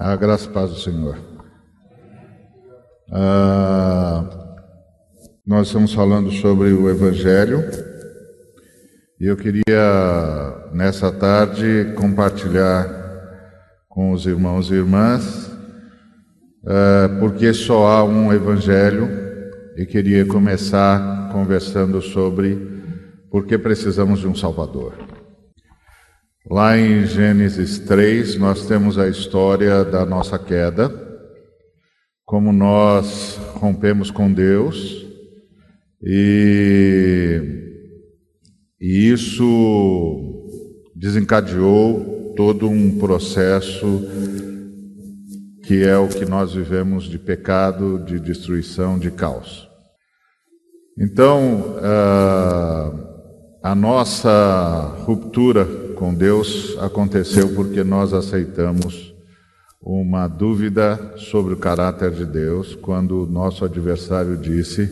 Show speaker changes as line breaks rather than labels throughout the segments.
A graça e paz do Senhor. Ah, nós estamos falando sobre o Evangelho e eu queria, nessa tarde, compartilhar com os irmãos e irmãs, ah, porque só há um Evangelho e queria começar conversando sobre por que precisamos de um Salvador. Lá em Gênesis 3, nós temos a história da nossa queda, como nós rompemos com Deus, e, e isso desencadeou todo um processo que é o que nós vivemos de pecado, de destruição, de caos. Então, a nossa ruptura com Deus aconteceu porque nós aceitamos uma dúvida sobre o caráter de Deus quando o nosso adversário disse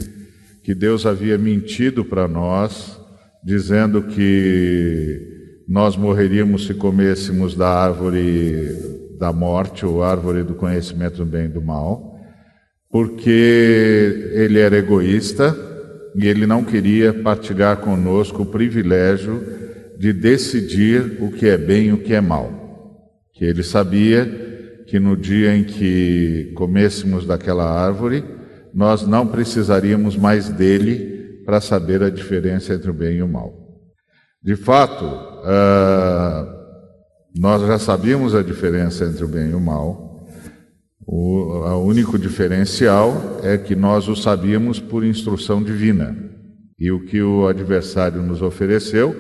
que Deus havia mentido para nós, dizendo que nós morreríamos se comêssemos da árvore da morte ou árvore do conhecimento do bem e do mal, porque ele era egoísta e ele não queria partilhar conosco o privilégio de decidir o que é bem e o que é mal. Que ele sabia que no dia em que comêssemos daquela árvore, nós não precisaríamos mais dele para saber a diferença entre o bem e o mal. De fato, uh, nós já sabíamos a diferença entre o bem e o mal. O a único diferencial é que nós o sabíamos por instrução divina. E o que o adversário nos ofereceu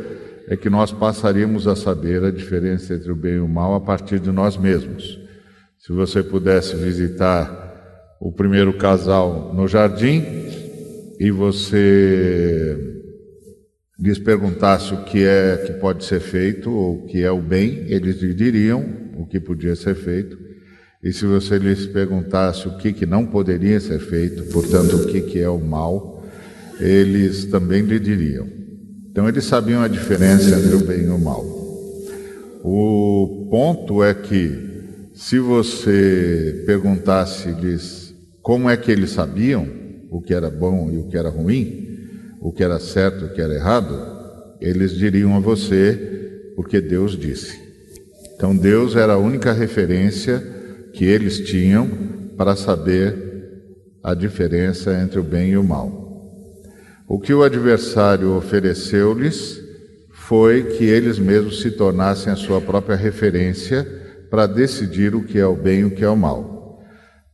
é que nós passaríamos a saber a diferença entre o bem e o mal a partir de nós mesmos. Se você pudesse visitar o primeiro casal no jardim e você lhes perguntasse o que é que pode ser feito ou o que é o bem, eles lhe diriam o que podia ser feito. E se você lhes perguntasse o que, que não poderia ser feito, portanto, o que, que é o mal, eles também lhe diriam. Então eles sabiam a diferença entre o bem e o mal. O ponto é que, se você perguntasse-lhes como é que eles sabiam o que era bom e o que era ruim, o que era certo e o que era errado, eles diriam a você porque Deus disse. Então Deus era a única referência que eles tinham para saber a diferença entre o bem e o mal. O que o adversário ofereceu-lhes foi que eles mesmos se tornassem a sua própria referência para decidir o que é o bem e o que é o mal.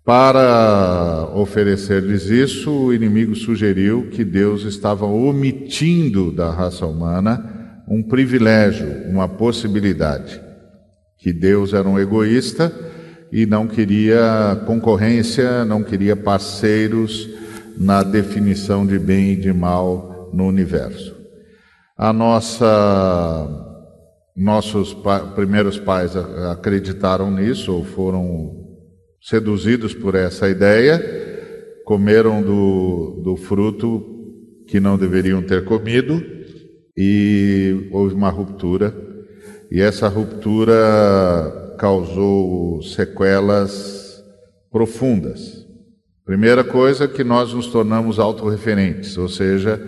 Para oferecer-lhes isso, o inimigo sugeriu que Deus estava omitindo da raça humana um privilégio, uma possibilidade. Que Deus era um egoísta e não queria concorrência, não queria parceiros, na definição de bem e de mal no universo. A nossa, nossos pa, primeiros pais acreditaram nisso ou foram seduzidos por essa ideia, comeram do, do fruto que não deveriam ter comido e houve uma ruptura. E essa ruptura causou sequelas profundas. Primeira coisa que nós nos tornamos autorreferentes, ou seja,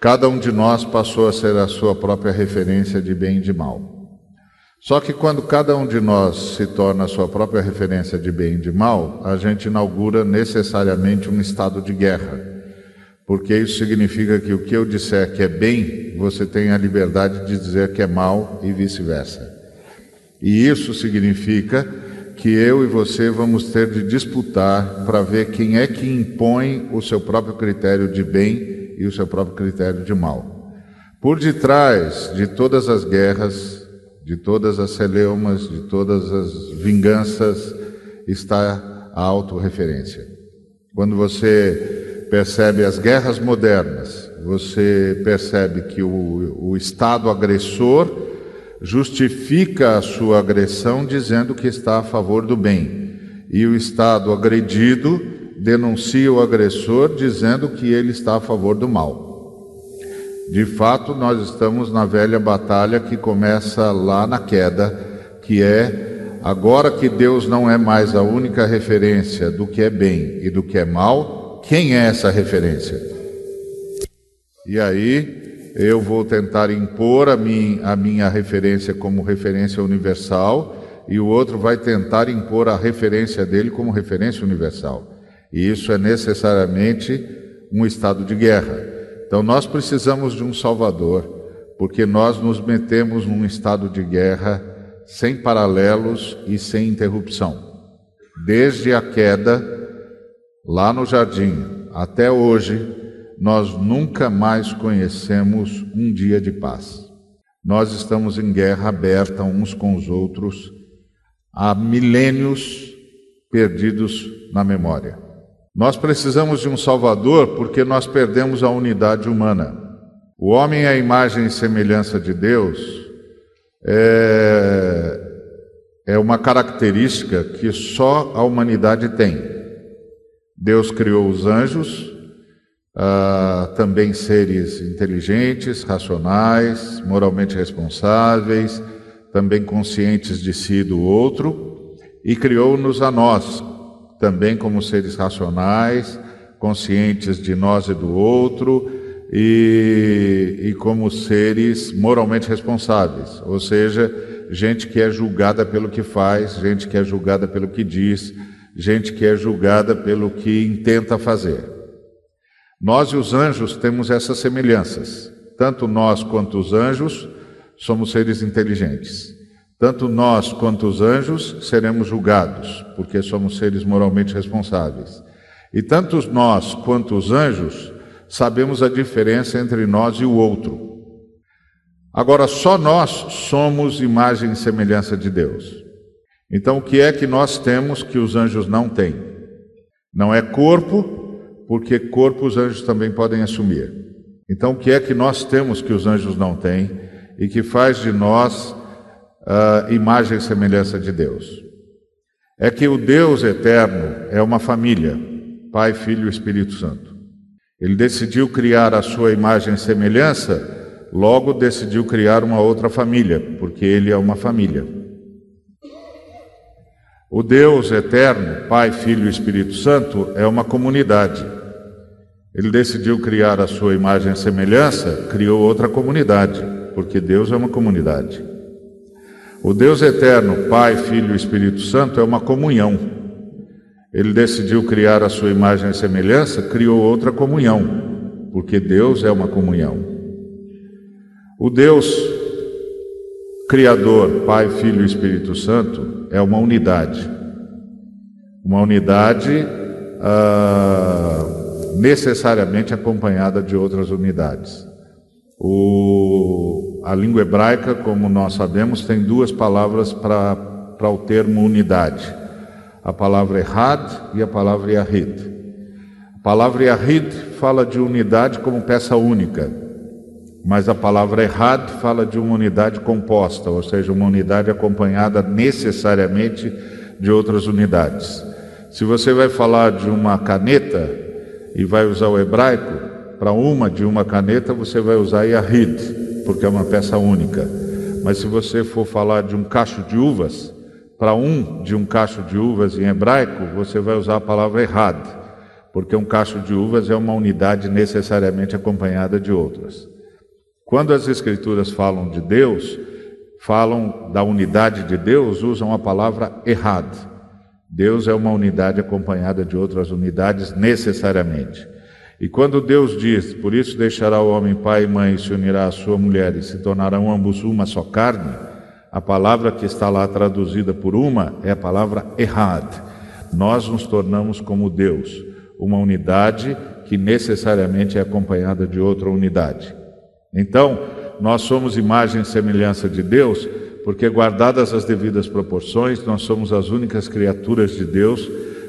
cada um de nós passou a ser a sua própria referência de bem e de mal. Só que quando cada um de nós se torna a sua própria referência de bem e de mal, a gente inaugura necessariamente um estado de guerra. Porque isso significa que o que eu disser que é bem, você tem a liberdade de dizer que é mal e vice-versa. E isso significa que eu e você vamos ter de disputar para ver quem é que impõe o seu próprio critério de bem e o seu próprio critério de mal. Por detrás de todas as guerras, de todas as celeumas, de todas as vinganças, está a autorreferência. Quando você percebe as guerras modernas, você percebe que o, o Estado agressor justifica a sua agressão dizendo que está a favor do bem, e o Estado agredido denuncia o agressor dizendo que ele está a favor do mal. De fato, nós estamos na velha batalha que começa lá na queda, que é agora que Deus não é mais a única referência do que é bem e do que é mal, quem é essa referência? E aí eu vou tentar impor a minha, a minha referência como referência universal e o outro vai tentar impor a referência dele como referência universal. E isso é necessariamente um estado de guerra. Então nós precisamos de um Salvador, porque nós nos metemos num estado de guerra sem paralelos e sem interrupção. Desde a queda, lá no jardim, até hoje, nós nunca mais conhecemos um dia de paz. Nós estamos em guerra aberta uns com os outros há milênios perdidos na memória. Nós precisamos de um Salvador porque nós perdemos a unidade humana. O homem, à imagem e semelhança de Deus, é, é uma característica que só a humanidade tem. Deus criou os anjos, ah, também seres inteligentes, racionais, moralmente responsáveis, também conscientes de si e do outro, e criou-nos a nós, também como seres racionais, conscientes de nós e do outro, e, e como seres moralmente responsáveis, ou seja, gente que é julgada pelo que faz, gente que é julgada pelo que diz, gente que é julgada pelo que intenta fazer. Nós e os anjos temos essas semelhanças, tanto nós quanto os anjos somos seres inteligentes. Tanto nós quanto os anjos seremos julgados, porque somos seres moralmente responsáveis. E tanto nós quanto os anjos sabemos a diferença entre nós e o outro. Agora, só nós somos imagem e semelhança de Deus. Então, o que é que nós temos que os anjos não têm? Não é corpo, porque corpo os anjos também podem assumir. Então, o que é que nós temos que os anjos não têm? e que faz de nós a imagem e semelhança de Deus. É que o Deus eterno é uma família, Pai, Filho e Espírito Santo. Ele decidiu criar a sua imagem e semelhança, logo decidiu criar uma outra família, porque ele é uma família. O Deus eterno, Pai, Filho e Espírito Santo, é uma comunidade. Ele decidiu criar a sua imagem e semelhança, criou outra comunidade porque Deus é uma comunidade. O Deus eterno, Pai, Filho e Espírito Santo, é uma comunhão. Ele decidiu criar a sua imagem e semelhança, criou outra comunhão, porque Deus é uma comunhão. O Deus Criador, Pai, Filho e Espírito Santo, é uma unidade. Uma unidade ah, necessariamente acompanhada de outras unidades. O, a língua hebraica, como nós sabemos, tem duas palavras para o termo unidade: a palavra errad e a palavra yahid. A palavra yahid fala de unidade como peça única, mas a palavra errad fala de uma unidade composta, ou seja, uma unidade acompanhada necessariamente de outras unidades. Se você vai falar de uma caneta e vai usar o hebraico, para uma de uma caneta, você vai usar Yahid, porque é uma peça única. Mas se você for falar de um cacho de uvas, para um de um cacho de uvas em hebraico, você vai usar a palavra Errad, porque um cacho de uvas é uma unidade necessariamente acompanhada de outras. Quando as Escrituras falam de Deus, falam da unidade de Deus, usam a palavra Errad. Deus é uma unidade acompanhada de outras unidades necessariamente. E quando Deus diz, por isso deixará o homem pai e mãe e se unirá à sua mulher e se tornarão ambos uma só carne, a palavra que está lá traduzida por uma é a palavra errad. Nós nos tornamos como Deus, uma unidade que necessariamente é acompanhada de outra unidade. Então, nós somos imagem e semelhança de Deus, porque guardadas as devidas proporções, nós somos as únicas criaturas de Deus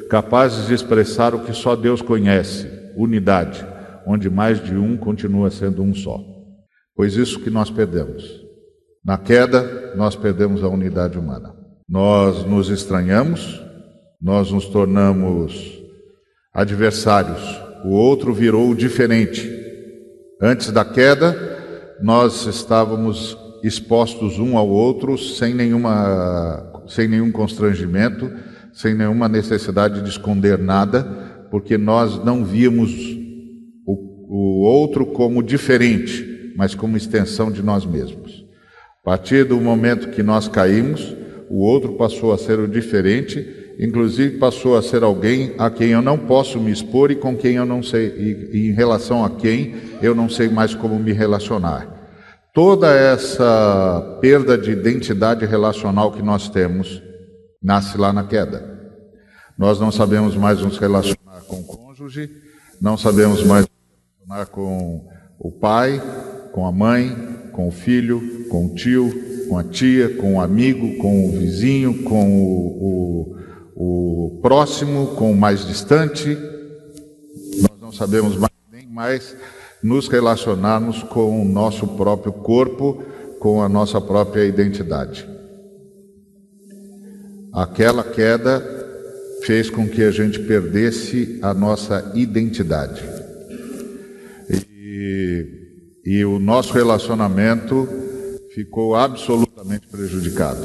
capazes de expressar o que só Deus conhece unidade, onde mais de um continua sendo um só. Pois isso que nós perdemos. Na queda, nós perdemos a unidade humana. Nós nos estranhamos, nós nos tornamos adversários. O outro virou diferente. Antes da queda, nós estávamos expostos um ao outro sem, nenhuma, sem nenhum constrangimento, sem nenhuma necessidade de esconder nada, porque nós não víamos o, o outro como diferente, mas como extensão de nós mesmos. A partir do momento que nós caímos, o outro passou a ser o diferente, inclusive passou a ser alguém a quem eu não posso me expor e com quem eu não sei, e, e em relação a quem eu não sei mais como me relacionar. Toda essa perda de identidade relacional que nós temos nasce lá na queda. Nós não sabemos mais nos relacionar com o cônjuge, não sabemos mais nos relacionar com o pai, com a mãe, com o filho, com o tio, com a tia, com o amigo, com o vizinho, com o, o, o próximo, com o mais distante. Nós não sabemos mais, nem mais nos relacionarmos com o nosso próprio corpo, com a nossa própria identidade. Aquela queda fez com que a gente perdesse a nossa identidade. E, e o nosso relacionamento ficou absolutamente prejudicado.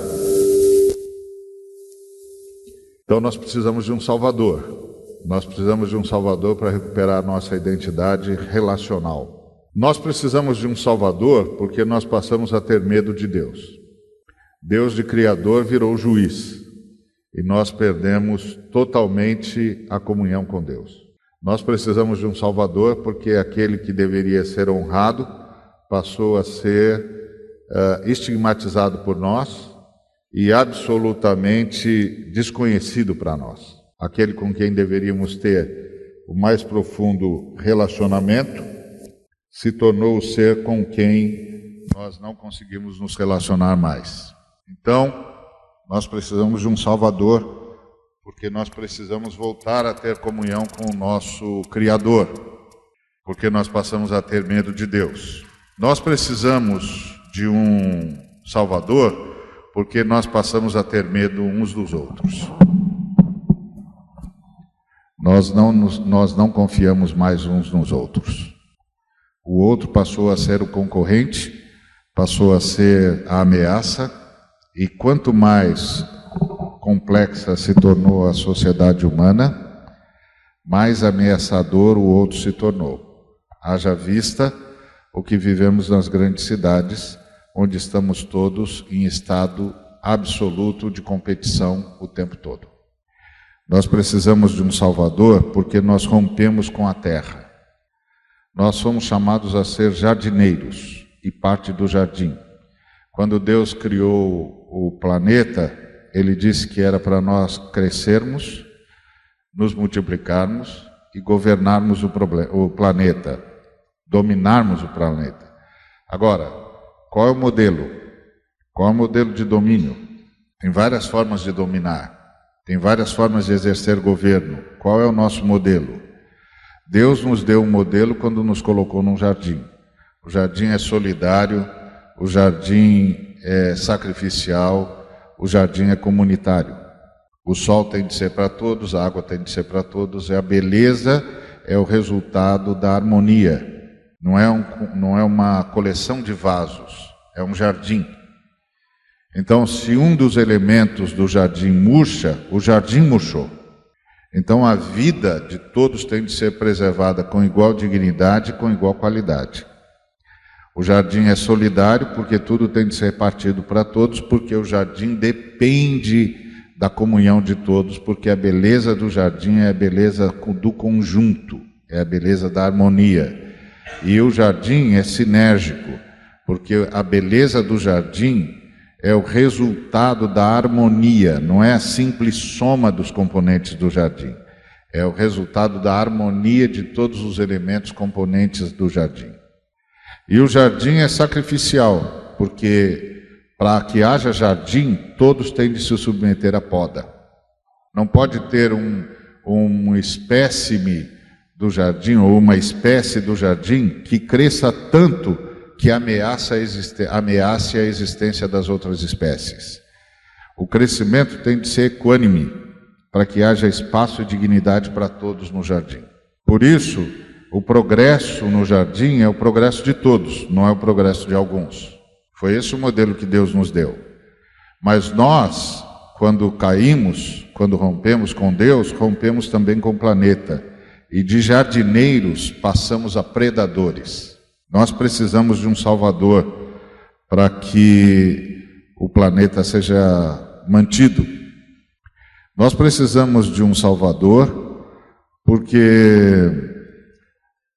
Então nós precisamos de um Salvador. Nós precisamos de um Salvador para recuperar a nossa identidade relacional. Nós precisamos de um Salvador porque nós passamos a ter medo de Deus. Deus de Criador virou juiz e nós perdemos totalmente a comunhão com Deus. Nós precisamos de um Salvador porque aquele que deveria ser honrado passou a ser uh, estigmatizado por nós e absolutamente desconhecido para nós. Aquele com quem deveríamos ter o mais profundo relacionamento se tornou o ser com quem nós não conseguimos nos relacionar mais. Então, nós precisamos de um Salvador, porque nós precisamos voltar a ter comunhão com o nosso Criador, porque nós passamos a ter medo de Deus. Nós precisamos de um Salvador, porque nós passamos a ter medo uns dos outros. Nós não, nós não confiamos mais uns nos outros. O outro passou a ser o concorrente, passou a ser a ameaça, e quanto mais complexa se tornou a sociedade humana, mais ameaçador o outro se tornou. Haja vista o que vivemos nas grandes cidades, onde estamos todos em estado absoluto de competição o tempo todo. Nós precisamos de um Salvador porque nós rompemos com a terra. Nós somos chamados a ser jardineiros e parte do jardim. Quando Deus criou o planeta, Ele disse que era para nós crescermos, nos multiplicarmos e governarmos o, o planeta, dominarmos o planeta. Agora, qual é o modelo? Qual é o modelo de domínio? Tem várias formas de dominar, tem várias formas de exercer governo. Qual é o nosso modelo? Deus nos deu um modelo quando nos colocou num jardim. O jardim é solidário, o jardim é sacrificial, o jardim é comunitário. O sol tem de ser para todos, a água tem de ser para todos, e a beleza é o resultado da harmonia. Não é, um, não é uma coleção de vasos, é um jardim. Então, se um dos elementos do jardim murcha, o jardim murchou. Então, a vida de todos tem de ser preservada com igual dignidade, com igual qualidade. O jardim é solidário porque tudo tem de ser partido para todos, porque o jardim depende da comunhão de todos, porque a beleza do jardim é a beleza do conjunto, é a beleza da harmonia. E o jardim é sinérgico, porque a beleza do jardim é o resultado da harmonia, não é a simples soma dos componentes do jardim. É o resultado da harmonia de todos os elementos componentes do jardim. E o jardim é sacrificial, porque para que haja jardim, todos têm de se submeter à poda. Não pode ter um, um espécime do jardim, ou uma espécie do jardim, que cresça tanto que ameaça a, ameace a existência das outras espécies. O crescimento tem de ser equânime, para que haja espaço e dignidade para todos no jardim. Por isso, o progresso no jardim é o progresso de todos, não é o progresso de alguns. Foi esse o modelo que Deus nos deu. Mas nós, quando caímos, quando rompemos com Deus, rompemos também com o planeta. E de jardineiros passamos a predadores. Nós precisamos de um Salvador para que o planeta seja mantido. Nós precisamos de um Salvador porque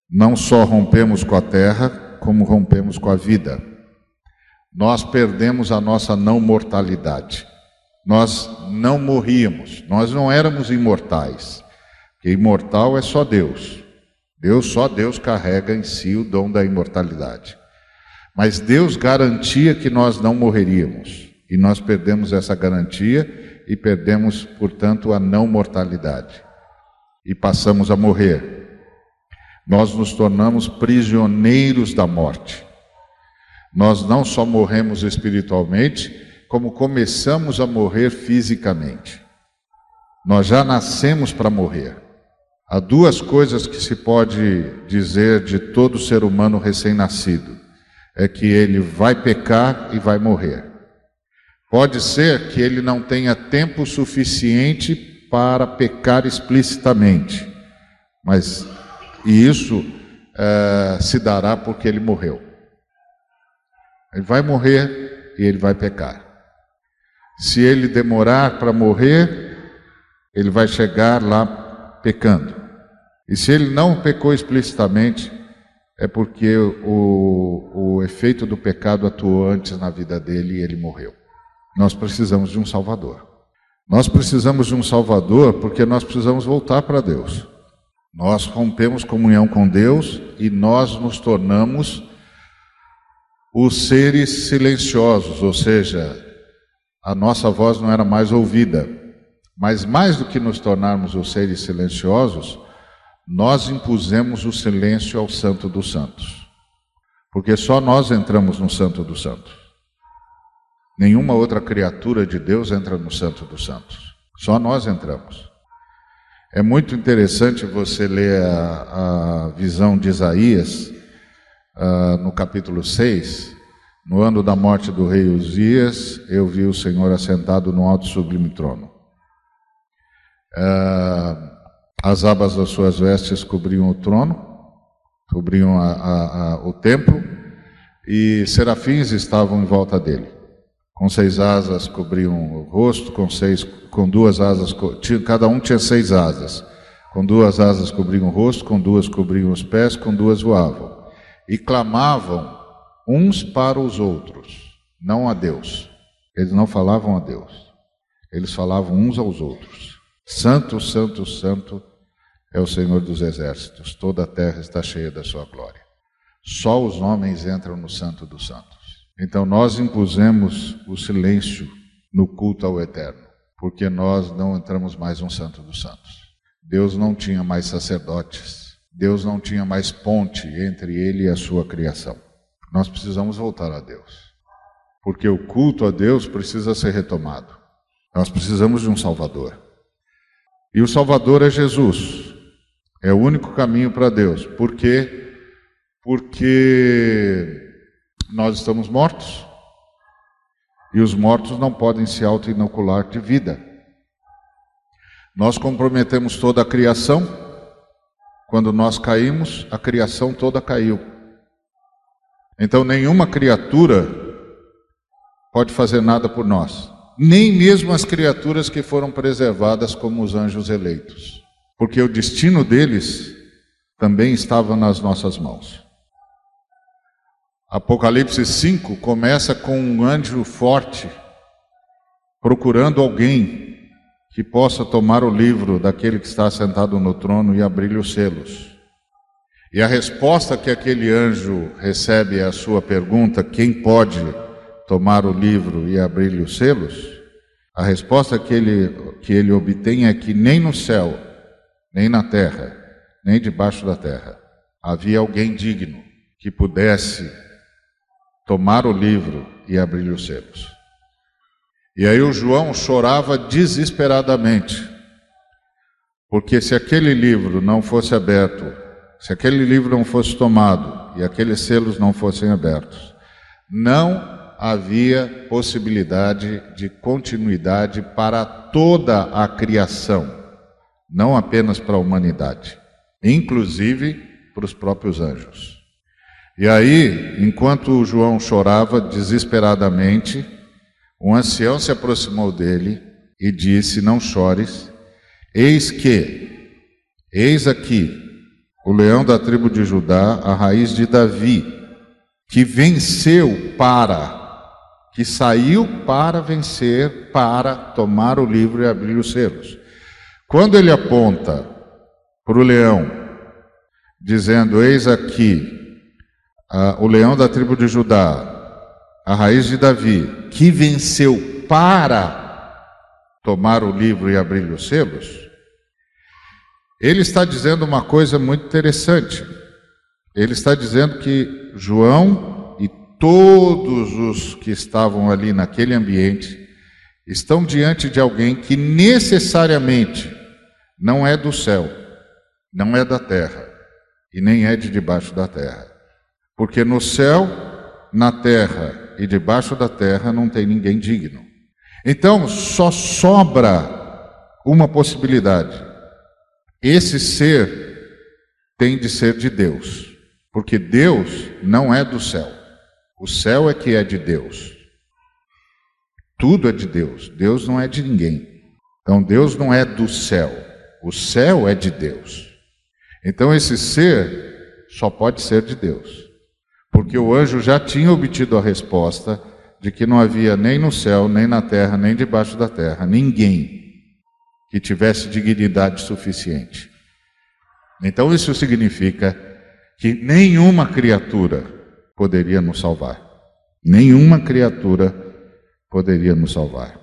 não só rompemos com a terra, como rompemos com a vida. Nós perdemos a nossa não mortalidade. Nós não morríamos, nós não éramos imortais. Que imortal é só Deus. Deus só Deus carrega em si o dom da imortalidade. Mas Deus garantia que nós não morreríamos. E nós perdemos essa garantia e perdemos, portanto, a não mortalidade. E passamos a morrer. Nós nos tornamos prisioneiros da morte. Nós não só morremos espiritualmente, como começamos a morrer fisicamente. Nós já nascemos para morrer. Há duas coisas que se pode dizer de todo ser humano recém-nascido: é que ele vai pecar e vai morrer. Pode ser que ele não tenha tempo suficiente para pecar explicitamente, mas e isso é, se dará porque ele morreu. Ele vai morrer e ele vai pecar. Se ele demorar para morrer, ele vai chegar lá pecando. E se ele não pecou explicitamente, é porque o, o efeito do pecado atuou antes na vida dele e ele morreu. Nós precisamos de um Salvador. Nós precisamos de um Salvador porque nós precisamos voltar para Deus. Nós rompemos comunhão com Deus e nós nos tornamos os seres silenciosos, ou seja, a nossa voz não era mais ouvida. Mas mais do que nos tornarmos os seres silenciosos, nós impusemos o silêncio ao Santo dos Santos. Porque só nós entramos no Santo dos Santos. Nenhuma outra criatura de Deus entra no Santo dos Santos. Só nós entramos. É muito interessante você ler a, a visão de Isaías, uh, no capítulo 6. No ano da morte do rei Uzias, eu vi o Senhor assentado no alto sublime trono. Uh, as abas das suas vestes cobriam o trono, cobriam a, a, a, o templo, e serafins estavam em volta dele com seis asas cobriam o rosto, com seis, com duas asas, cada um tinha seis asas. Com duas asas cobriam o rosto, com duas cobriam os pés, com duas voavam. E clamavam uns para os outros, não a Deus. Eles não falavam a Deus. Eles falavam uns aos outros. Santo, santo, santo é o Senhor dos exércitos. Toda a terra está cheia da sua glória. Só os homens entram no santo dos santos. Então nós impusemos o silêncio no culto ao Eterno, porque nós não entramos mais no Santo dos Santos. Deus não tinha mais sacerdotes, Deus não tinha mais ponte entre ele e a sua criação. Nós precisamos voltar a Deus, porque o culto a Deus precisa ser retomado. Nós precisamos de um Salvador. E o Salvador é Jesus. É o único caminho para Deus. Por quê? Porque nós estamos mortos. E os mortos não podem se auto-inocular de vida. Nós comprometemos toda a criação. Quando nós caímos, a criação toda caiu. Então, nenhuma criatura pode fazer nada por nós, nem mesmo as criaturas que foram preservadas como os anjos eleitos, porque o destino deles também estava nas nossas mãos. Apocalipse 5 começa com um anjo forte procurando alguém que possa tomar o livro daquele que está sentado no trono e abrir-lhe os selos. E a resposta que aquele anjo recebe à sua pergunta, quem pode tomar o livro e abrir-lhe os selos? A resposta que ele, que ele obtém é que nem no céu, nem na terra, nem debaixo da terra, havia alguém digno que pudesse tomar o livro e abrir os selos. E aí o João chorava desesperadamente, porque se aquele livro não fosse aberto, se aquele livro não fosse tomado e aqueles selos não fossem abertos, não havia possibilidade de continuidade para toda a criação, não apenas para a humanidade, inclusive para os próprios anjos. E aí, enquanto João chorava desesperadamente, um ancião se aproximou dele e disse: Não chores, eis que, eis aqui, o leão da tribo de Judá, a raiz de Davi, que venceu para que saiu para vencer, para tomar o livro e abrir os selos. Quando ele aponta para o leão, dizendo: Eis aqui o leão da tribo de Judá, a raiz de Davi, que venceu para tomar o livro e abrir os selos, ele está dizendo uma coisa muito interessante. Ele está dizendo que João todos os que estavam ali naquele ambiente estão diante de alguém que necessariamente não é do céu, não é da terra e nem é de debaixo da terra. Porque no céu, na terra e debaixo da terra não tem ninguém digno. Então só sobra uma possibilidade. Esse ser tem de ser de Deus, porque Deus não é do céu. O céu é que é de Deus. Tudo é de Deus. Deus não é de ninguém. Então Deus não é do céu. O céu é de Deus. Então esse ser só pode ser de Deus. Porque o anjo já tinha obtido a resposta de que não havia nem no céu, nem na terra, nem debaixo da terra ninguém que tivesse dignidade suficiente. Então isso significa que nenhuma criatura poderia nos salvar. Nenhuma criatura poderia nos salvar.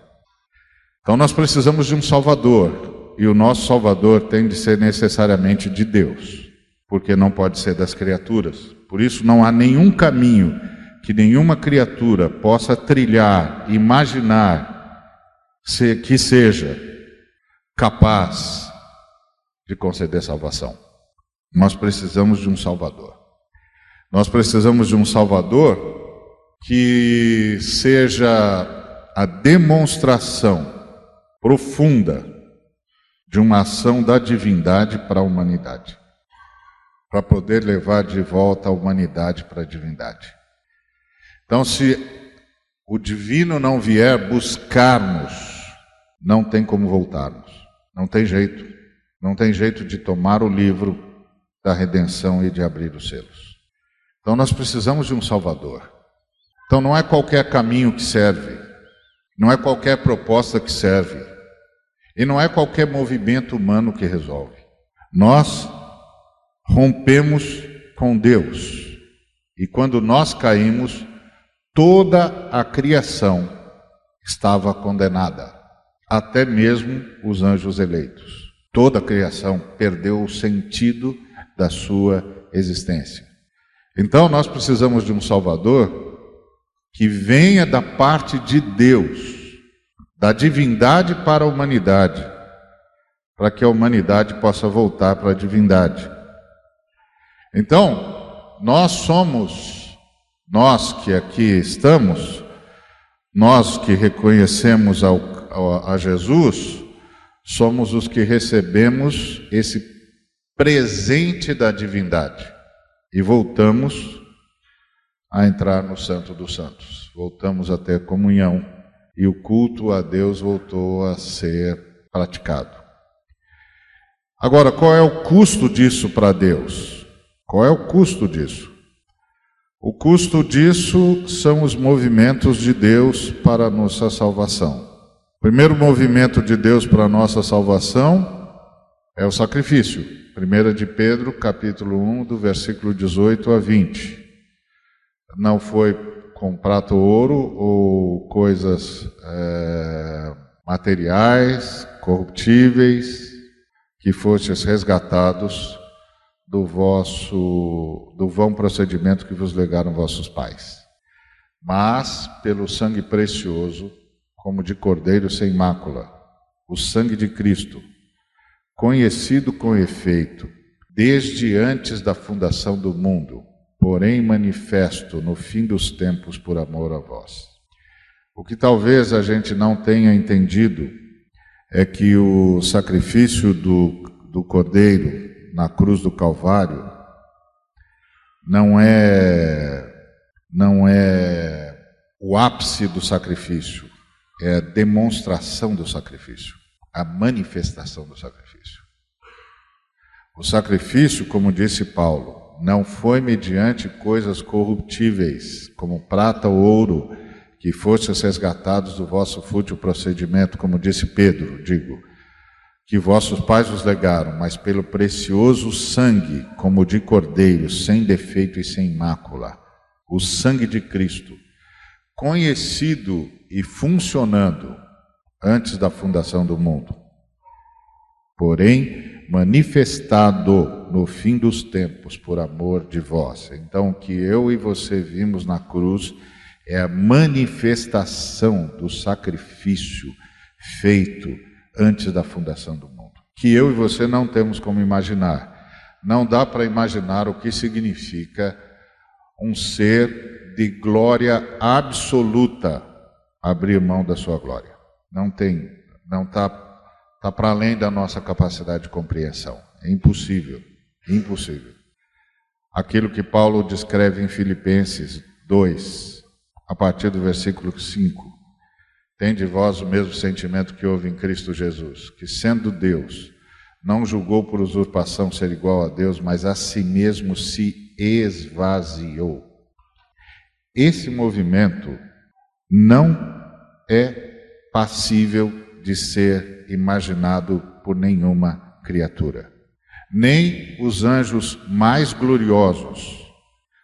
Então nós precisamos de um Salvador, e o nosso Salvador tem de ser necessariamente de Deus, porque não pode ser das criaturas. Por isso não há nenhum caminho que nenhuma criatura possa trilhar, imaginar que seja capaz de conceder salvação. Nós precisamos de um Salvador. Nós precisamos de um Salvador que seja a demonstração profunda de uma ação da divindade para a humanidade, para poder levar de volta a humanidade para a divindade. Então, se o divino não vier buscar-nos, não tem como voltarmos, não tem jeito, não tem jeito de tomar o livro da redenção e de abrir os selos. Então nós precisamos de um Salvador. Então não é qualquer caminho que serve, não é qualquer proposta que serve, e não é qualquer movimento humano que resolve. Nós rompemos com Deus, e quando nós caímos, toda a criação estava condenada, até mesmo os anjos eleitos. Toda a criação perdeu o sentido da sua existência. Então nós precisamos de um Salvador que venha da parte de Deus, da divindade para a humanidade, para que a humanidade possa voltar para a divindade. Então, nós somos, nós que aqui estamos, nós que reconhecemos ao, ao, a Jesus, somos os que recebemos esse presente da divindade e voltamos a entrar no Santo dos Santos. Voltamos a ter comunhão e o culto a Deus voltou a ser praticado. Agora, qual é o custo disso para Deus? Qual é o custo disso? O custo disso são os movimentos de Deus para a nossa salvação. O primeiro movimento de Deus para a nossa salvação é o sacrifício. 1 de Pedro, capítulo 1, do versículo 18 a 20. Não foi com prato ouro ou coisas é, materiais, corruptíveis, que fostes resgatados do vosso do vão procedimento que vos legaram vossos pais, mas pelo sangue precioso, como de cordeiro sem mácula, o sangue de Cristo conhecido com efeito desde antes da fundação do mundo, porém manifesto no fim dos tempos por amor a vós. O que talvez a gente não tenha entendido é que o sacrifício do, do cordeiro na cruz do Calvário não é não é o ápice do sacrifício, é a demonstração do sacrifício, a manifestação do sacrifício. O sacrifício, como disse Paulo, não foi mediante coisas corruptíveis, como prata ou ouro, que fostes resgatados do vosso fútil procedimento, como disse Pedro, digo, que vossos pais vos legaram, mas pelo precioso sangue, como de cordeiro, sem defeito e sem mácula, o sangue de Cristo, conhecido e funcionando antes da fundação do mundo, porém manifestado no fim dos tempos por amor de vós. Então, o que eu e você vimos na cruz é a manifestação do sacrifício feito antes da fundação do mundo, que eu e você não temos como imaginar. Não dá para imaginar o que significa um ser de glória absoluta abrir mão da sua glória. Não tem, não está tá para além da nossa capacidade de compreensão. É impossível, impossível. Aquilo que Paulo descreve em Filipenses 2, a partir do versículo 5. Tem de vós o mesmo sentimento que houve em Cristo Jesus, que sendo Deus, não julgou por usurpação ser igual a Deus, mas a si mesmo se esvaziou. Esse movimento não é passível de ser imaginado por nenhuma criatura. Nem os anjos mais gloriosos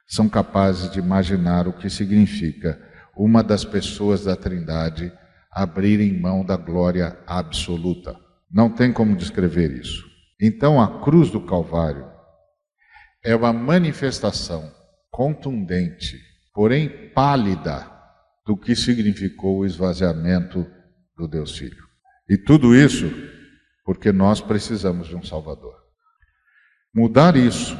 são capazes de imaginar o que significa uma das pessoas da Trindade abrirem mão da glória absoluta. Não tem como descrever isso. Então, a cruz do Calvário é uma manifestação contundente, porém pálida, do que significou o esvaziamento do Deus Filho. E tudo isso porque nós precisamos de um Salvador. Mudar isso,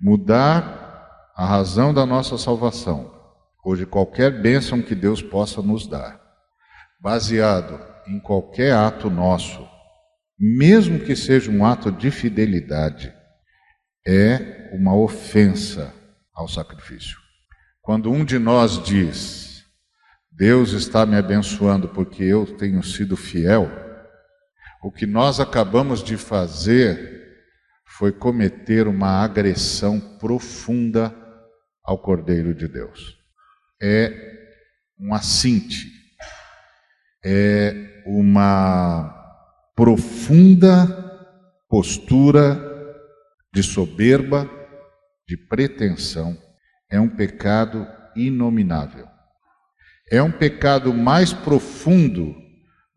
mudar a razão da nossa salvação, ou de qualquer bênção que Deus possa nos dar, baseado em qualquer ato nosso, mesmo que seja um ato de fidelidade, é uma ofensa ao sacrifício. Quando um de nós diz, Deus está me abençoando porque eu tenho sido fiel, o que nós acabamos de fazer foi cometer uma agressão profunda ao Cordeiro de Deus. É um assinte é uma profunda postura de soberba, de pretensão. É um pecado inominável. É um pecado mais profundo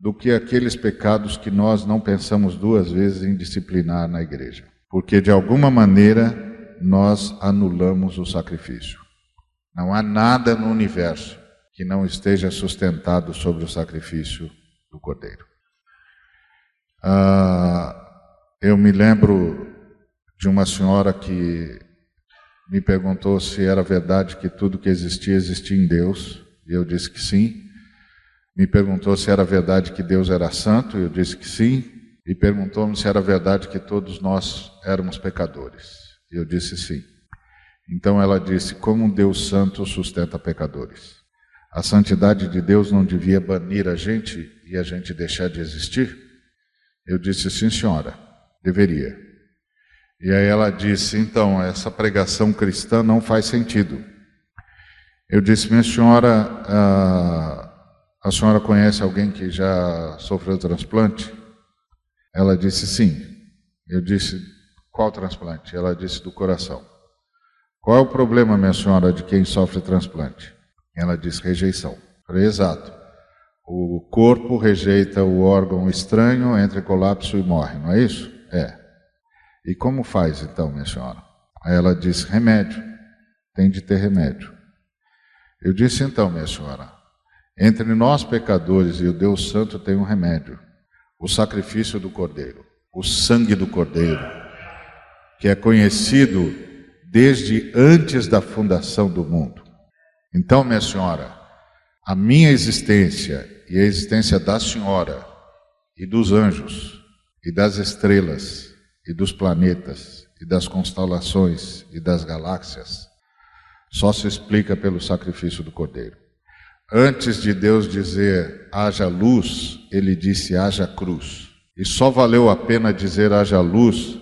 do que aqueles pecados que nós não pensamos duas vezes em disciplinar na igreja. Porque de alguma maneira nós anulamos o sacrifício. Não há nada no universo que não esteja sustentado sobre o sacrifício do Cordeiro. Ah, eu me lembro de uma senhora que me perguntou se era verdade que tudo que existia existia em Deus, e eu disse que sim. Me perguntou se era verdade que Deus era santo, eu disse que sim. E perguntou-me se era verdade que todos nós éramos pecadores, eu disse sim. Então ela disse: Como Deus santo sustenta pecadores? A santidade de Deus não devia banir a gente e a gente deixar de existir? Eu disse, sim, senhora, deveria. E aí ela disse, então, essa pregação cristã não faz sentido. Eu disse, minha senhora, a, a senhora conhece alguém que já sofreu transplante? Ela disse, sim. Eu disse, qual transplante? Ela disse, do coração. Qual é o problema, minha senhora, de quem sofre transplante? Ela diz rejeição. Falei, exato. O corpo rejeita o órgão estranho, entra em colapso e morre, não é isso? É. E como faz então, minha senhora? Aí ela diz: remédio. Tem de ter remédio. Eu disse então, minha senhora, entre nós pecadores e o Deus Santo tem um remédio: o sacrifício do Cordeiro, o sangue do Cordeiro, que é conhecido desde antes da fundação do mundo. Então, minha senhora, a minha existência e a existência da senhora e dos anjos e das estrelas e dos planetas e das constelações e das galáxias só se explica pelo sacrifício do Cordeiro. Antes de Deus dizer haja luz, ele disse haja cruz. E só valeu a pena dizer haja luz,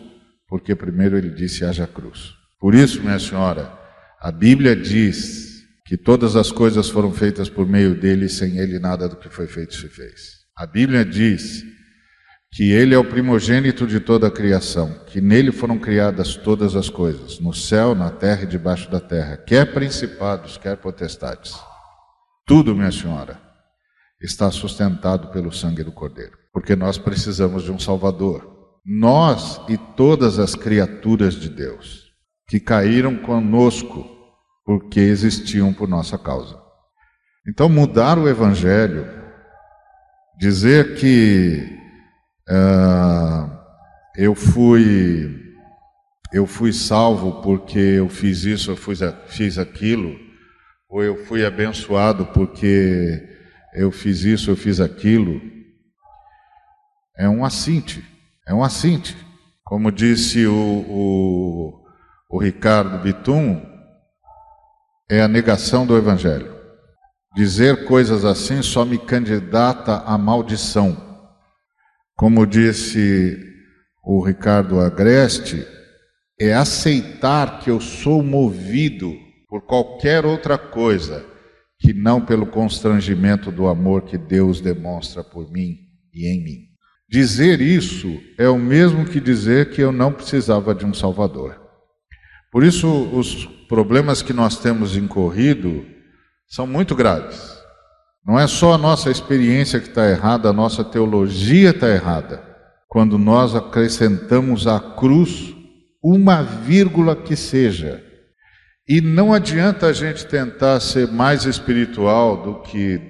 porque primeiro ele disse haja cruz. Por isso, minha senhora, a Bíblia diz que todas as coisas foram feitas por meio dele, e sem ele nada do que foi feito se fez. A Bíblia diz que ele é o primogênito de toda a criação, que nele foram criadas todas as coisas, no céu, na terra e debaixo da terra, quer principados, quer potestades. Tudo, minha senhora, está sustentado pelo sangue do Cordeiro, porque nós precisamos de um Salvador. Nós e todas as criaturas de Deus que caíram conosco porque existiam por nossa causa. Então, mudar o Evangelho, dizer que uh, eu fui eu fui salvo porque eu fiz isso, eu fiz, fiz aquilo, ou eu fui abençoado porque eu fiz isso, eu fiz aquilo, é um assinte, é um assinte. Como disse o, o, o Ricardo Bitum, é a negação do Evangelho. Dizer coisas assim só me candidata à maldição. Como disse o Ricardo Agreste, é aceitar que eu sou movido por qualquer outra coisa que não pelo constrangimento do amor que Deus demonstra por mim e em mim. Dizer isso é o mesmo que dizer que eu não precisava de um Salvador. Por isso, os problemas que nós temos incorrido são muito graves. Não é só a nossa experiência que está errada, a nossa teologia está errada. Quando nós acrescentamos à cruz uma vírgula que seja. E não adianta a gente tentar ser mais espiritual do que,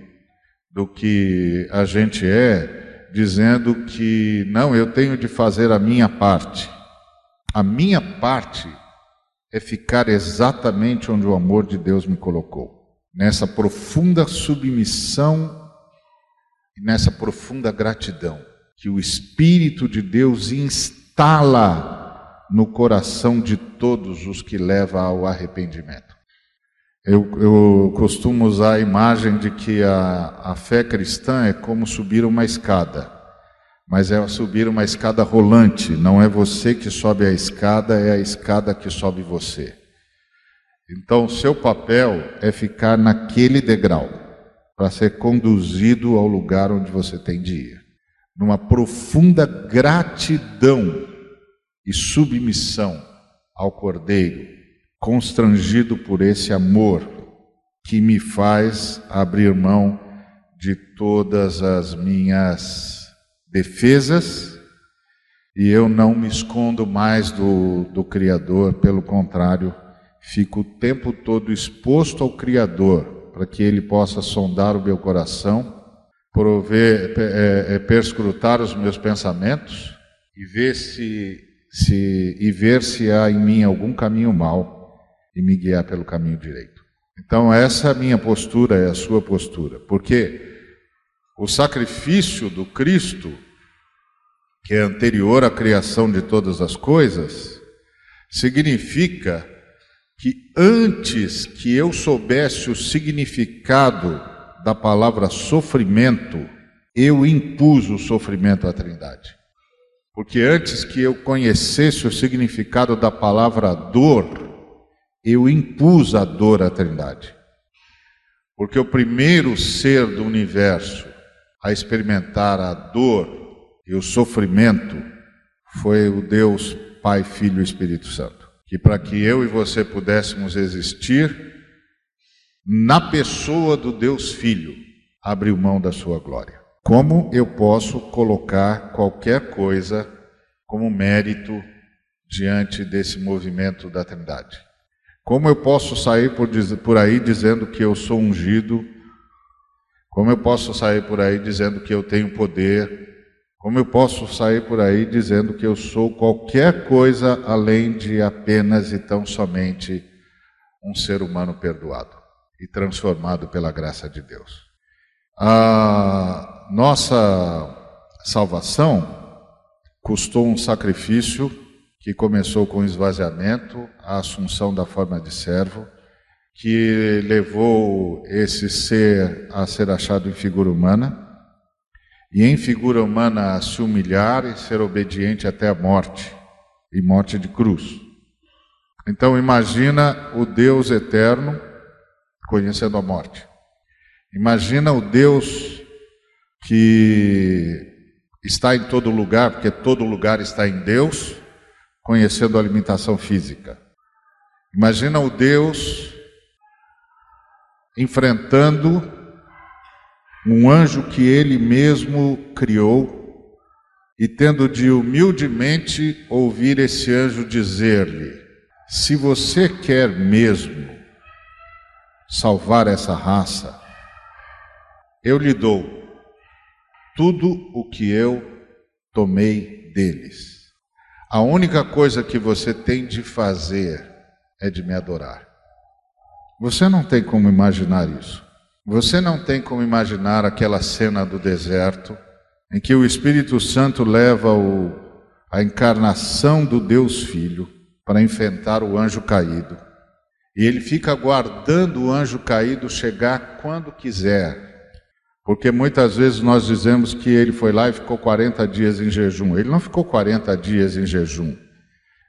do que a gente é, dizendo que não, eu tenho de fazer a minha parte. A minha parte é ficar exatamente onde o amor de Deus me colocou nessa profunda submissão e nessa profunda gratidão que o Espírito de Deus instala no coração de todos os que leva ao arrependimento. Eu, eu costumo usar a imagem de que a, a fé cristã é como subir uma escada, mas é subir uma escada rolante, não é você que sobe a escada, é a escada que sobe você. Então, seu papel é ficar naquele degrau para ser conduzido ao lugar onde você tem de ir. Numa profunda gratidão e submissão ao Cordeiro, constrangido por esse amor que me faz abrir mão de todas as minhas defesas e eu não me escondo mais do, do Criador, pelo contrário, fico o tempo todo exposto ao Criador, para que Ele possa sondar o meu coração, prover, é, é, perscrutar os meus pensamentos e ver se, se, e ver se há em mim algum caminho mau e me guiar pelo caminho direito. Então, essa é a minha postura, é a sua postura, porque o sacrifício do Cristo, que é anterior à criação de todas as coisas, significa que antes que eu soubesse o significado da palavra sofrimento, eu impus o sofrimento à Trindade. Porque antes que eu conhecesse o significado da palavra dor, eu impus a dor à Trindade. Porque o primeiro ser do universo a experimentar a dor e o sofrimento foi o Deus Pai, Filho e Espírito Santo que para que eu e você pudéssemos existir na pessoa do Deus Filho, abriu mão da sua glória. Como eu posso colocar qualquer coisa como mérito diante desse movimento da Trindade? Como eu posso sair por, por aí dizendo que eu sou ungido? Como eu posso sair por aí dizendo que eu tenho poder? Como eu posso sair por aí dizendo que eu sou qualquer coisa além de apenas e tão somente um ser humano perdoado e transformado pela graça de Deus? A nossa salvação custou um sacrifício que começou com o esvaziamento, a assunção da forma de servo, que levou esse ser a ser achado em figura humana e em figura humana a se humilhar e ser obediente até a morte, e morte de cruz. Então imagina o Deus eterno conhecendo a morte. Imagina o Deus que está em todo lugar, porque todo lugar está em Deus, conhecendo a limitação física. Imagina o Deus enfrentando um anjo que ele mesmo criou, e tendo de humildemente ouvir esse anjo dizer-lhe: Se você quer mesmo salvar essa raça, eu lhe dou tudo o que eu tomei deles. A única coisa que você tem de fazer é de me adorar. Você não tem como imaginar isso. Você não tem como imaginar aquela cena do deserto em que o Espírito Santo leva o, a encarnação do Deus Filho para enfrentar o anjo caído. E ele fica aguardando o anjo caído chegar quando quiser. Porque muitas vezes nós dizemos que ele foi lá e ficou 40 dias em jejum. Ele não ficou 40 dias em jejum.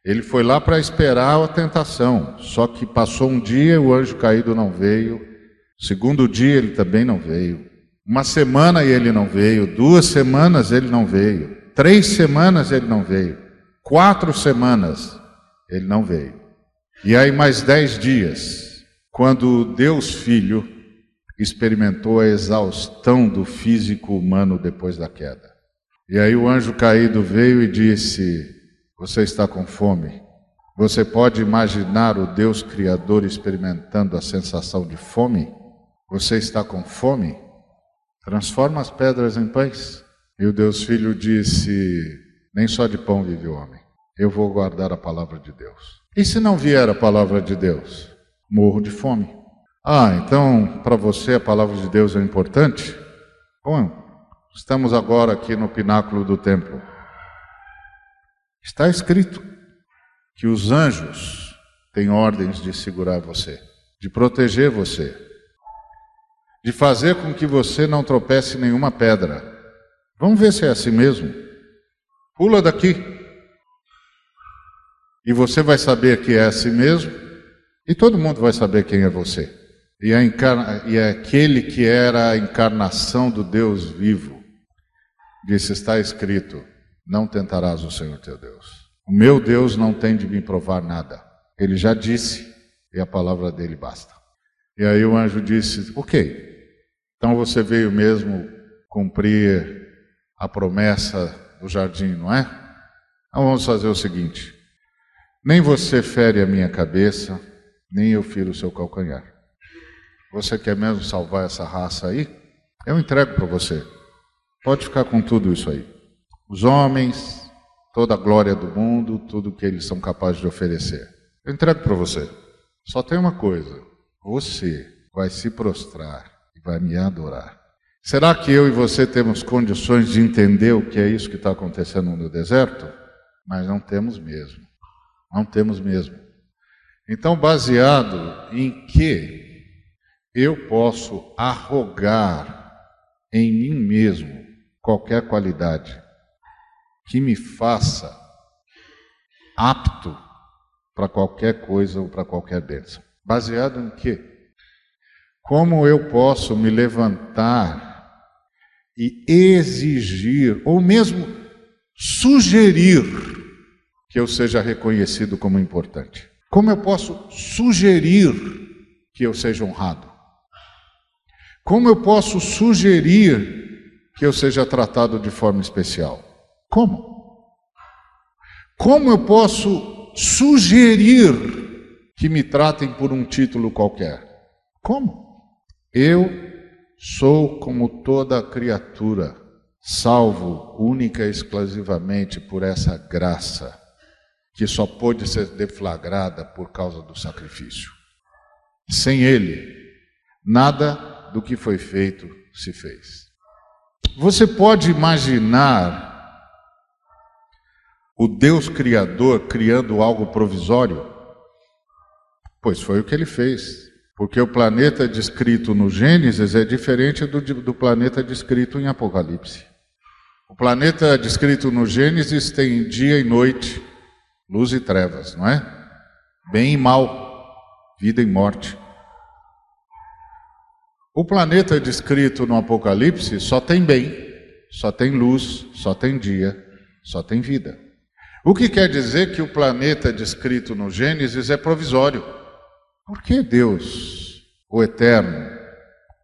Ele foi lá para esperar a tentação. Só que passou um dia, o anjo caído não veio. Segundo dia ele também não veio. Uma semana ele não veio. Duas semanas ele não veio. Três semanas ele não veio. Quatro semanas ele não veio. E aí, mais dez dias, quando Deus Filho experimentou a exaustão do físico humano depois da queda. E aí o anjo caído veio e disse: Você está com fome? Você pode imaginar o Deus Criador experimentando a sensação de fome? Você está com fome? Transforma as pedras em pães. E o Deus Filho disse: Nem só de pão vive o homem. Eu vou guardar a palavra de Deus. E se não vier a palavra de Deus? Morro de fome. Ah, então para você a palavra de Deus é importante? Bom, estamos agora aqui no pináculo do templo. Está escrito que os anjos têm ordens de segurar você, de proteger você, de fazer com que você não tropece nenhuma pedra. Vamos ver se é assim mesmo. Pula daqui. E você vai saber que é assim mesmo, e todo mundo vai saber quem é você. E, a encarna... e é aquele que era a encarnação do Deus vivo disse: Está escrito: Não tentarás o Senhor teu Deus. O meu Deus não tem de me provar nada. Ele já disse, e a palavra dele basta. E aí o anjo disse: Ok, então você veio mesmo cumprir a promessa do jardim, não é? Então vamos fazer o seguinte: nem você fere a minha cabeça, nem eu firo o seu calcanhar. Você quer mesmo salvar essa raça aí? Eu entrego para você. Pode ficar com tudo isso aí. Os homens, toda a glória do mundo, tudo que eles são capazes de oferecer. Eu entrego para você. Só tem uma coisa: você vai se prostrar vai me adorar. Será que eu e você temos condições de entender o que é isso que está acontecendo no deserto? Mas não temos mesmo. Não temos mesmo. Então, baseado em que eu posso arrogar em mim mesmo qualquer qualidade que me faça apto para qualquer coisa ou para qualquer bênção. Baseado em que? Como eu posso me levantar e exigir, ou mesmo sugerir, que eu seja reconhecido como importante? Como eu posso sugerir que eu seja honrado? Como eu posso sugerir que eu seja tratado de forma especial? Como? Como eu posso sugerir que me tratem por um título qualquer? Como? Eu sou como toda criatura, salvo única e exclusivamente por essa graça, que só pôde ser deflagrada por causa do sacrifício. Sem ele, nada do que foi feito se fez. Você pode imaginar o Deus Criador criando algo provisório? Pois foi o que ele fez. Porque o planeta descrito no Gênesis é diferente do, do planeta descrito em Apocalipse. O planeta descrito no Gênesis tem dia e noite, luz e trevas, não é? Bem e mal, vida e morte. O planeta descrito no Apocalipse só tem bem, só tem luz, só tem dia, só tem vida. O que quer dizer que o planeta descrito no Gênesis é provisório. Por que Deus, o Eterno,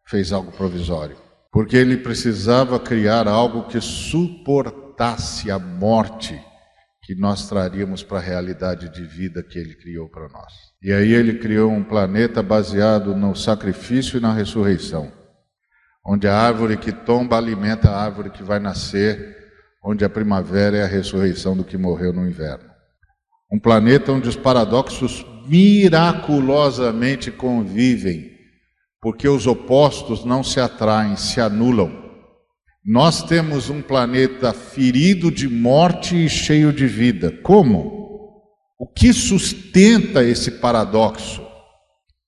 fez algo provisório? porque ele precisava criar algo que suportasse a morte que nós traríamos para a realidade de vida que ele criou para nós. E aí ele criou um planeta baseado no sacrifício e na ressurreição, onde a árvore que tomba alimenta a árvore que vai nascer, onde a primavera é a ressurreição do que morreu no inverno. Um planeta onde os paradoxos miraculosamente convivem porque os opostos não se atraem, se anulam. Nós temos um planeta ferido de morte e cheio de vida. Como? O que sustenta esse paradoxo?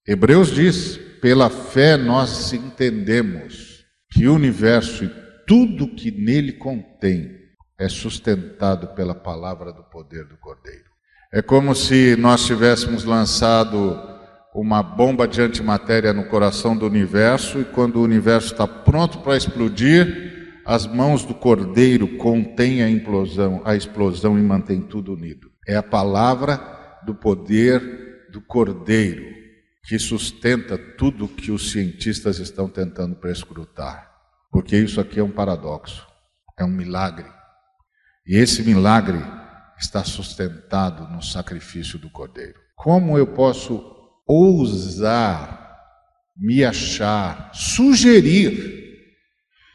Hebreus diz: pela fé nós entendemos que o universo e tudo que nele contém é sustentado pela palavra do poder do Cordeiro. É como se nós tivéssemos lançado uma bomba de antimatéria no coração do universo, e quando o universo está pronto para explodir, as mãos do cordeiro contêm a implosão, a explosão e mantém tudo unido. É a palavra do poder do cordeiro que sustenta tudo que os cientistas estão tentando prescrutar. Porque isso aqui é um paradoxo, é um milagre. E esse milagre está sustentado no sacrifício do cordeiro. Como eu posso ousar me achar, sugerir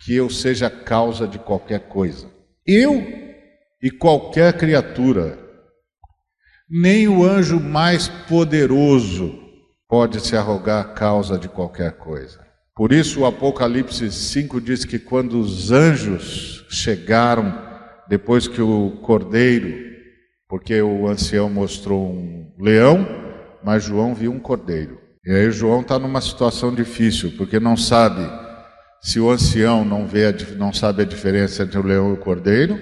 que eu seja causa de qualquer coisa. Eu e qualquer criatura, nem o anjo mais poderoso pode se arrogar causa de qualquer coisa. Por isso o Apocalipse 5 diz que quando os anjos chegaram, depois que o cordeiro, porque o ancião mostrou um leão, mas João viu um cordeiro. E aí João está numa situação difícil, porque não sabe se o ancião não vê, a, não sabe a diferença entre o leão e o cordeiro,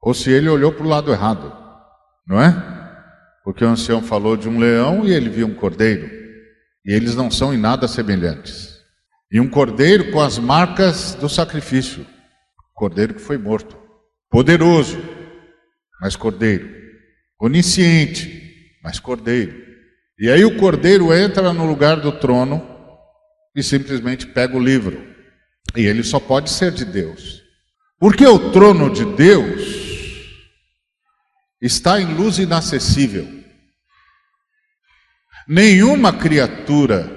ou se ele olhou para o lado errado, não é? Porque o ancião falou de um leão e ele viu um cordeiro, e eles não são em nada semelhantes. E um cordeiro com as marcas do sacrifício, cordeiro que foi morto, poderoso, mas cordeiro, onisciente, mas cordeiro. E aí o cordeiro entra no lugar do trono e simplesmente pega o livro. E ele só pode ser de Deus. Porque o trono de Deus está em luz inacessível. Nenhuma criatura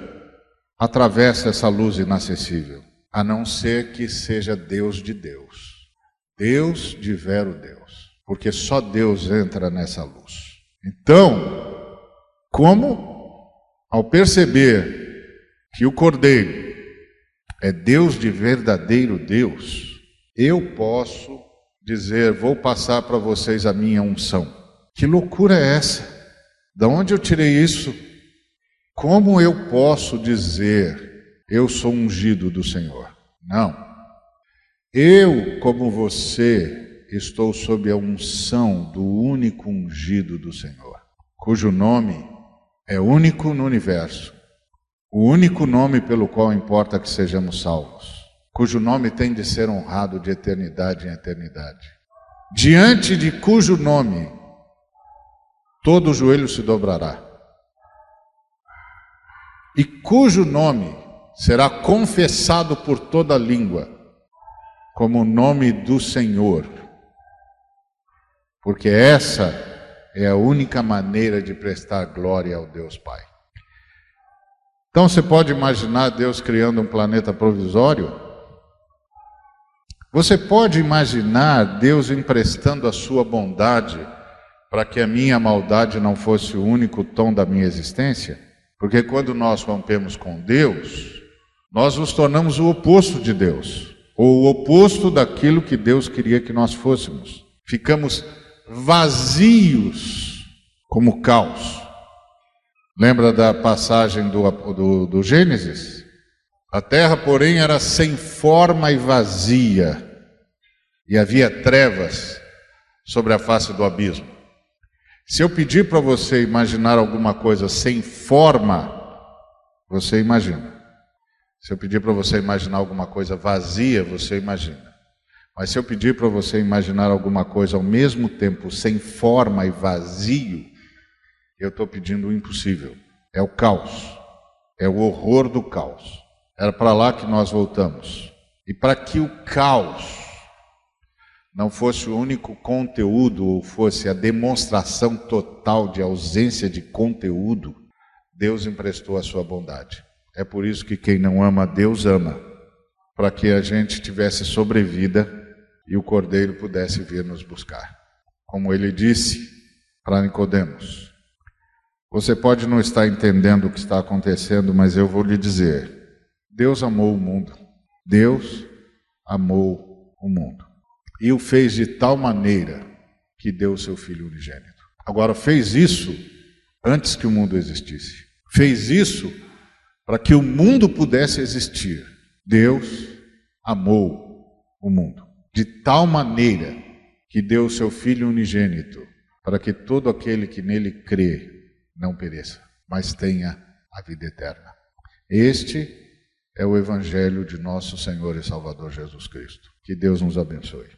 atravessa essa luz inacessível, a não ser que seja Deus de Deus. Deus de vero Deus. Porque só Deus entra nessa luz. Então, como, ao perceber que o Cordeiro é Deus de verdadeiro Deus, eu posso dizer: vou passar para vocês a minha unção. Que loucura é essa? Da onde eu tirei isso? Como eu posso dizer eu sou ungido do Senhor? Não. Eu, como você, estou sob a unção do único ungido do Senhor, cujo nome é único no universo, o único nome pelo qual importa que sejamos salvos, cujo nome tem de ser honrado de eternidade em eternidade, diante de cujo nome todo joelho se dobrará, e cujo nome será confessado por toda língua como o nome do Senhor, porque essa é a única maneira de prestar glória ao Deus Pai. Então você pode imaginar Deus criando um planeta provisório? Você pode imaginar Deus emprestando a sua bondade para que a minha maldade não fosse o único tom da minha existência? Porque quando nós rompemos com Deus, nós nos tornamos o oposto de Deus, ou o oposto daquilo que Deus queria que nós fôssemos. Ficamos vazios como caos. Lembra da passagem do, do, do Gênesis? A terra, porém, era sem forma e vazia, e havia trevas sobre a face do abismo. Se eu pedir para você imaginar alguma coisa sem forma, você imagina. Se eu pedir para você imaginar alguma coisa vazia, você imagina. Mas se eu pedir para você imaginar alguma coisa ao mesmo tempo sem forma e vazio, eu estou pedindo o impossível. É o caos. É o horror do caos. Era para lá que nós voltamos. E para que o caos não fosse o único conteúdo ou fosse a demonstração total de ausência de conteúdo, Deus emprestou a sua bondade. É por isso que quem não ama Deus ama, para que a gente tivesse sobrevida e o Cordeiro pudesse vir nos buscar. Como ele disse para Nicodemos: Você pode não estar entendendo o que está acontecendo, mas eu vou lhe dizer: Deus amou o mundo. Deus amou o mundo e o fez de tal maneira que deu o seu filho unigênito. Agora, fez isso antes que o mundo existisse. Fez isso para que o mundo pudesse existir. Deus amou o mundo de tal maneira que deu o seu filho unigênito para que todo aquele que nele crê não pereça, mas tenha a vida eterna. Este é o evangelho de nosso Senhor e Salvador Jesus Cristo. Que Deus nos abençoe.